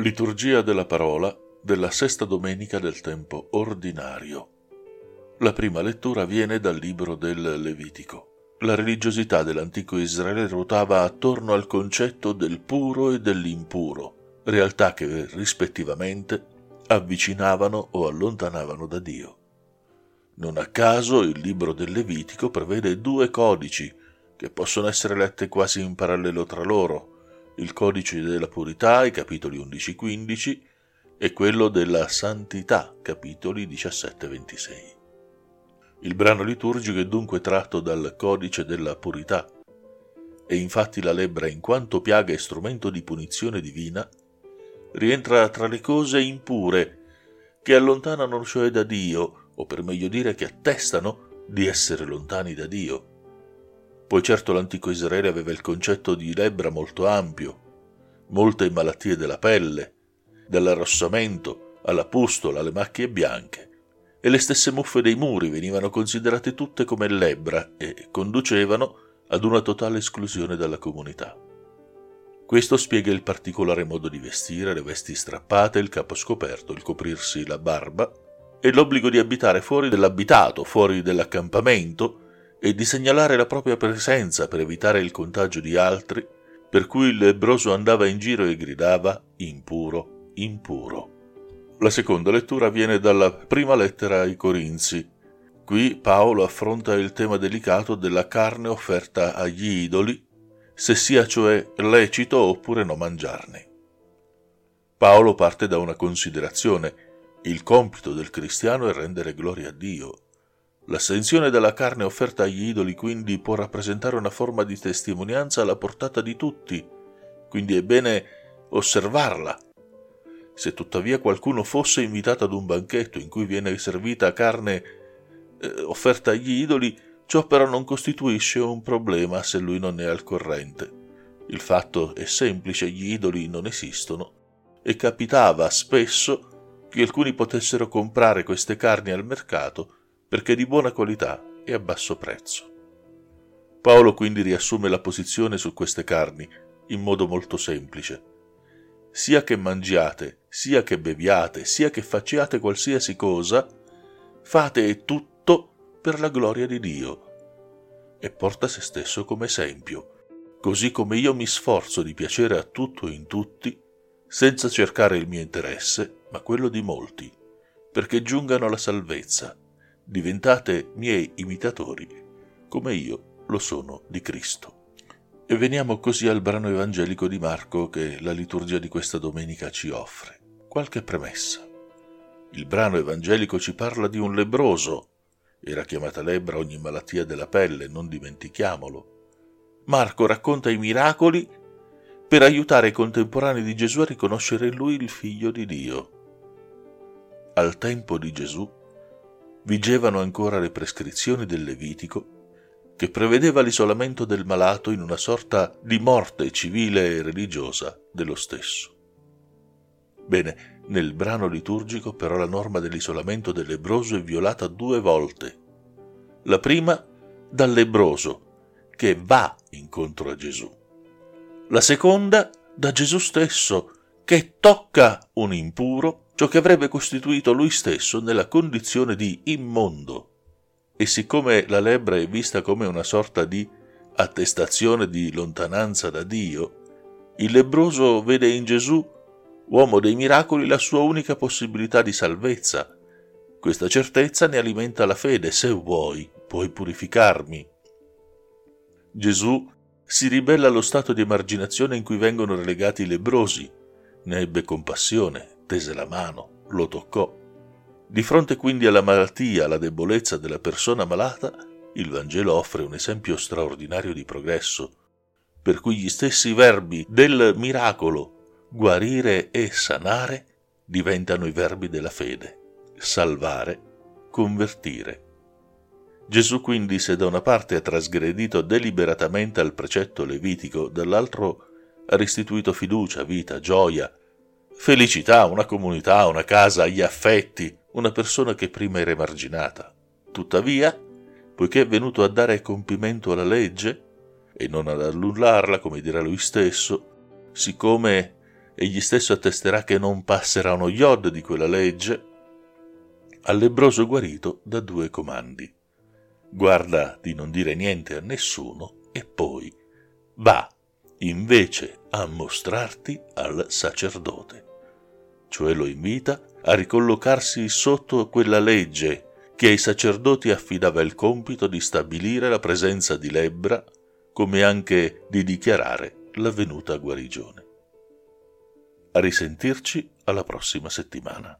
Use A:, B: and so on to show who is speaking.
A: Liturgia della parola della sesta domenica del tempo ordinario. La prima lettura viene dal libro del Levitico. La religiosità dell'antico Israele ruotava attorno al concetto del puro e dell'impuro, realtà che rispettivamente avvicinavano o allontanavano da Dio. Non a caso il libro del Levitico prevede due codici che possono essere lette quasi in parallelo tra loro, il codice della purità, i capitoli 11-15, e quello della santità, capitoli 17-26. Il brano liturgico è dunque tratto dal codice della purità, e infatti la lebbra, in quanto piaga e strumento di punizione divina, rientra tra le cose impure che allontanano cioè da Dio, o per meglio dire che attestano di essere lontani da Dio. Poi certo l'antico Israele aveva il concetto di lebbra molto ampio, molte malattie della pelle, dall'arrossamento alla pustola alle macchie bianche, e le stesse muffe dei muri venivano considerate tutte come lebbra e conducevano ad una totale esclusione dalla comunità. Questo spiega il particolare modo di vestire, le vesti strappate, il capo scoperto, il coprirsi la barba e l'obbligo di abitare fuori dell'abitato, fuori dell'accampamento, e di segnalare la propria presenza per evitare il contagio di altri, per cui il lebroso andava in giro e gridava impuro, impuro. La seconda lettura viene dalla prima lettera ai Corinzi. Qui Paolo affronta il tema delicato della carne offerta agli idoli, se sia cioè lecito oppure no mangiarne. Paolo parte da una considerazione. Il compito del cristiano è rendere gloria a Dio L'assenzione della carne offerta agli idoli quindi può rappresentare una forma di testimonianza alla portata di tutti, quindi è bene osservarla. Se tuttavia qualcuno fosse invitato ad un banchetto in cui viene servita carne eh, offerta agli idoli, ciò però non costituisce un problema se lui non è al corrente. Il fatto è semplice, gli idoli non esistono e capitava spesso che alcuni potessero comprare queste carni al mercato perché di buona qualità e a basso prezzo. Paolo quindi riassume la posizione su queste carni in modo molto semplice. Sia che mangiate, sia che beviate, sia che facciate qualsiasi cosa, fate tutto per la gloria di Dio. E porta se stesso come esempio, così come io mi sforzo di piacere a tutto e in tutti, senza cercare il mio interesse, ma quello di molti, perché giungano alla salvezza diventate miei imitatori come io lo sono di Cristo. E veniamo così al brano evangelico di Marco che la liturgia di questa domenica ci offre. Qualche premessa. Il brano evangelico ci parla di un lebroso. Era chiamata lebbra ogni malattia della pelle, non dimentichiamolo. Marco racconta i miracoli per aiutare i contemporanei di Gesù a riconoscere in lui il figlio di Dio. Al tempo di Gesù vigevano ancora le prescrizioni del Levitico che prevedeva l'isolamento del malato in una sorta di morte civile e religiosa dello stesso. Bene, nel brano liturgico però la norma dell'isolamento del lebroso è violata due volte. La prima dal lebroso, che va incontro a Gesù. La seconda da Gesù stesso, che tocca un impuro ciò che avrebbe costituito lui stesso nella condizione di immondo. E siccome la lebbra è vista come una sorta di attestazione di lontananza da Dio, il lebroso vede in Gesù, uomo dei miracoli, la sua unica possibilità di salvezza. Questa certezza ne alimenta la fede, se vuoi, puoi purificarmi. Gesù si ribella allo stato di emarginazione in cui vengono relegati i lebrosi, ne ebbe compassione, tese la mano, lo toccò. Di fronte quindi alla malattia, alla debolezza della persona malata, il Vangelo offre un esempio straordinario di progresso, per cui gli stessi verbi del miracolo, guarire e sanare, diventano i verbi della fede, salvare, convertire. Gesù quindi se da una parte ha trasgredito deliberatamente al precetto levitico, dall'altro ha restituito fiducia, vita, gioia, felicità, una comunità, una casa, gli affetti, una persona che prima era emarginata. Tuttavia, poiché è venuto a dare compimento alla legge e non ad annullarla, come dirà lui stesso, siccome egli stesso attesterà che non passerà uno iod di quella legge, al lebroso guarito da due comandi. Guarda di non dire niente a nessuno e poi va invece a mostrarti al sacerdote, cioè lo invita a ricollocarsi sotto quella legge che ai sacerdoti affidava il compito di stabilire la presenza di lebbra come anche di dichiarare la venuta guarigione. A risentirci alla prossima settimana.